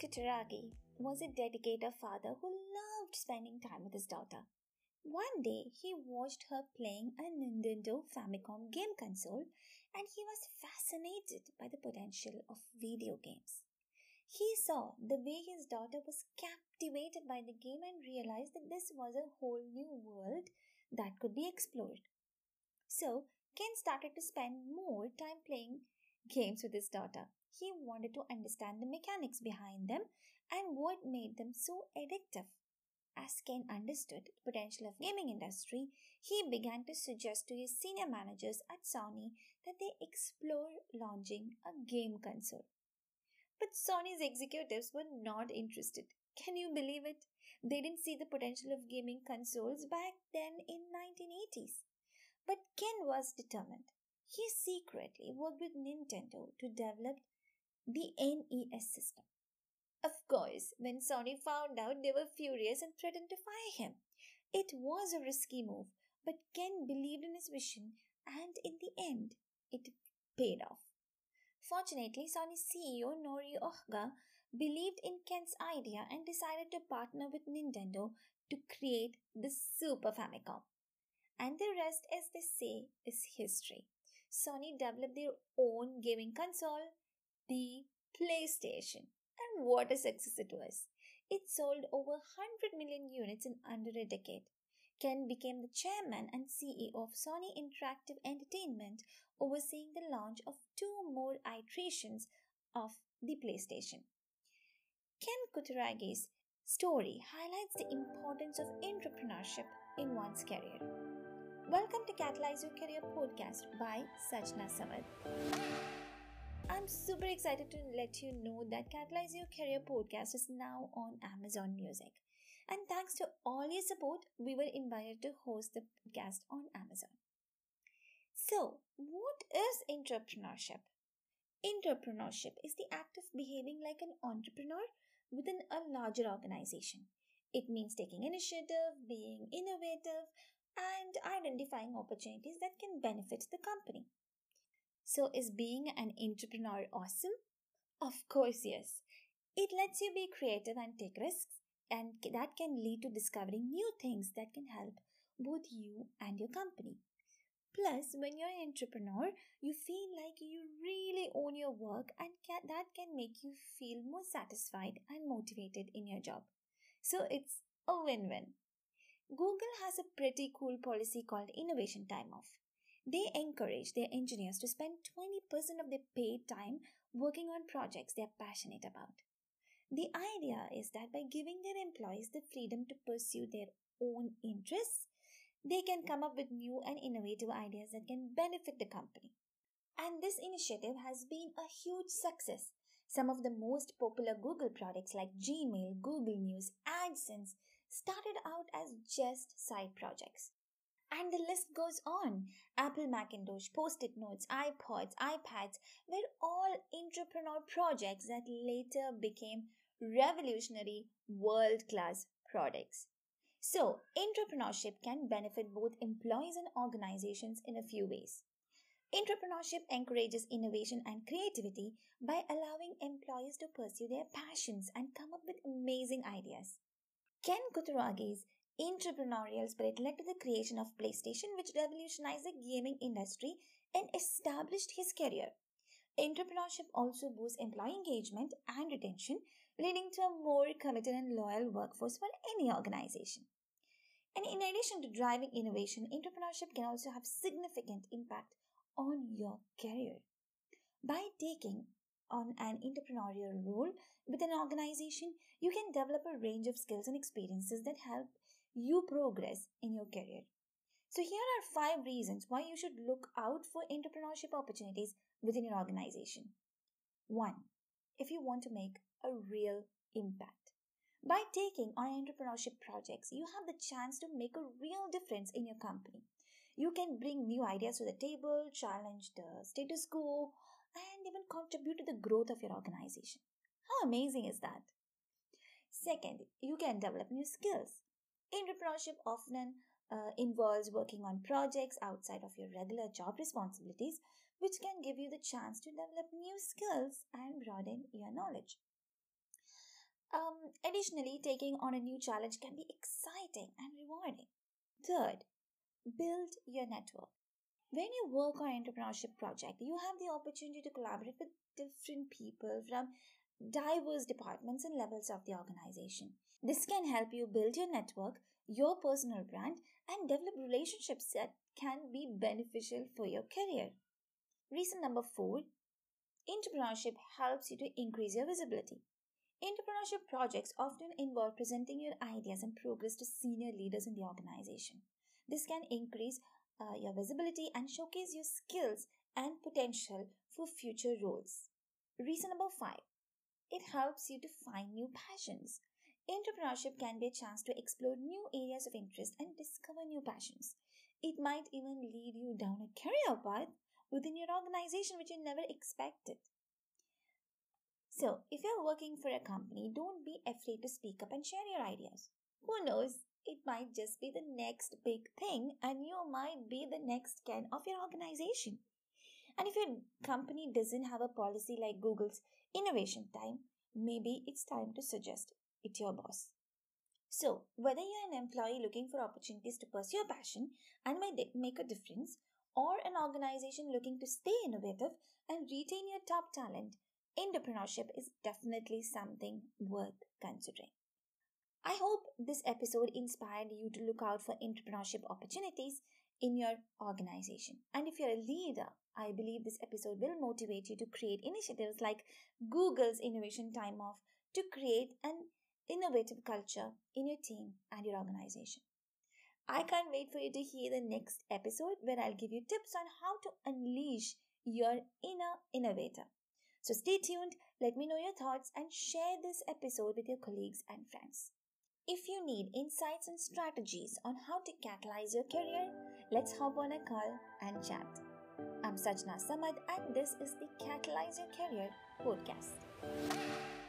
Kutaragi was a dedicated father who loved spending time with his daughter. One day, he watched her playing a Nintendo Famicom game console and he was fascinated by the potential of video games. He saw the way his daughter was captivated by the game and realized that this was a whole new world that could be explored. So, Ken started to spend more time playing games with his daughter. He wanted to understand the mechanics behind them and what made them so addictive. As Ken understood the potential of gaming industry, he began to suggest to his senior managers at Sony that they explore launching a game console. But Sony's executives were not interested. Can you believe it? They didn't see the potential of gaming consoles back then in 1980s. But Ken was determined. He secretly worked with Nintendo to develop the NES system. Of course, when Sony found out, they were furious and threatened to fire him. It was a risky move, but Ken believed in his vision, and in the end, it paid off. Fortunately, Sony's CEO Norio Ohga believed in Ken's idea and decided to partner with Nintendo to create the Super Famicom. And the rest, as they say, is history. Sony developed their own gaming console, the PlayStation. And what a success it was! It sold over 100 million units in under a decade. Ken became the chairman and CEO of Sony Interactive Entertainment, overseeing the launch of two more iterations of the PlayStation. Ken Kutaragi's story highlights the importance of intrapreneurship in one's career. Welcome to Catalyze Your Career podcast by Sajna Samad. I'm super excited to let you know that Catalyze Your Career podcast is now on Amazon Music. And thanks to all your support, we were invited to host the podcast on Amazon. So, what is intrapreneurship? Intrapreneurship is the act of behaving like an intrapreneur within a larger organization. It means taking initiative, being innovative, and identifying opportunities that can benefit the company. So, is being an intrapreneur awesome? Of course, yes. It lets you be creative and take risks, and that can lead to discovering new things that can help both you and your company. Plus, when you're an intrapreneur, you feel like you really own your work, and can, that can make you feel more satisfied and motivated in your job. So, it's a win win. Google has a pretty cool policy called Innovation Time Off. They encourage their engineers to spend 20% of their paid time working on projects they are passionate about. The idea is that by giving their employees the freedom to pursue their own interests, they can come up with new and innovative ideas that can benefit the company. And this initiative has been a huge success. Some of the most popular Google products like Gmail, Google News, AdSense started out as just side projects. And the list goes on. Apple Macintosh, Post it notes, iPods, iPads were all intrapreneur projects that later became revolutionary world class products. So, intrapreneurship can benefit both employees and organizations in a few ways. Intrapreneurship encourages innovation and creativity by allowing employees to pursue their passions and come up with amazing ideas. Ken Kutaragi's entrepreneurial spirit led to the creation of PlayStation, which revolutionized the gaming industry and established his career. Intrapreneurship also boosts employee engagement and retention, leading to a more committed and loyal workforce for any organization. And in addition to driving innovation, intrapreneurship can also have significant impact on your career. By taking on an entrepreneurial role with an organization, you can develop a range of skills and experiences that help you progress in your career. So, here are five reasons why you should look out for intrapreneurship opportunities within your organization. One, if you want to make a real impact. By taking on intrapreneurship projects, you have the chance to make a real difference in your company. You can bring new ideas to the table, challenge the status quo, and even contribute to the growth of your organization. How amazing is that? Second, you can develop new skills. Intrapreneurship often uh, involves working on projects outside of your regular job responsibilities, which can give you the chance to develop new skills and broaden your knowledge. Um, additionally, taking on a new challenge can be exciting and rewarding. Third, build your network. When you work on intrapreneurship project, you have the opportunity to collaborate with different people from diverse departments and levels of the organization. This can help you build your network, your personal brand, and develop relationships that can be beneficial for your career. Reason number four intrapreneurship helps you to increase your visibility. Intrapreneurship projects often involve presenting your ideas and progress to senior leaders in the organization. This can increase uh, your visibility and showcase your skills and potential for future roles. Reason number five it helps you to find new passions. Intrapreneurship can be a chance to explore new areas of interest and discover new passions. It might even lead you down a career path within your organization which you never expected. So, if you're working for a company, don't be afraid to speak up and share your ideas. Who knows, it might just be the next big thing and you might be the next Ken of your organization. And if your company doesn't have a policy like Google's innovation time, maybe it's time to suggest it to your boss. So, whether you're an employee looking for opportunities to pursue your passion and make a difference, or an organization looking to stay innovative and retain your top talent, intrapreneurship is definitely something worth considering. I hope this episode inspired you to look out for intrapreneurship opportunities in your organization. And if you're a leader, I believe this episode will motivate you to create initiatives like Google's Innovation Time Off to create an innovative culture in your team and your organization. I can't wait for you to hear the next episode where I'll give you tips on how to unleash your inner innovator. So stay tuned, let me know your thoughts, and share this episode with your colleagues and friends. If you need insights and strategies on how to catalyze your career, let's hop on a call and chat. I'm Sajna Samad, and this is the Catalyze Your Career podcast.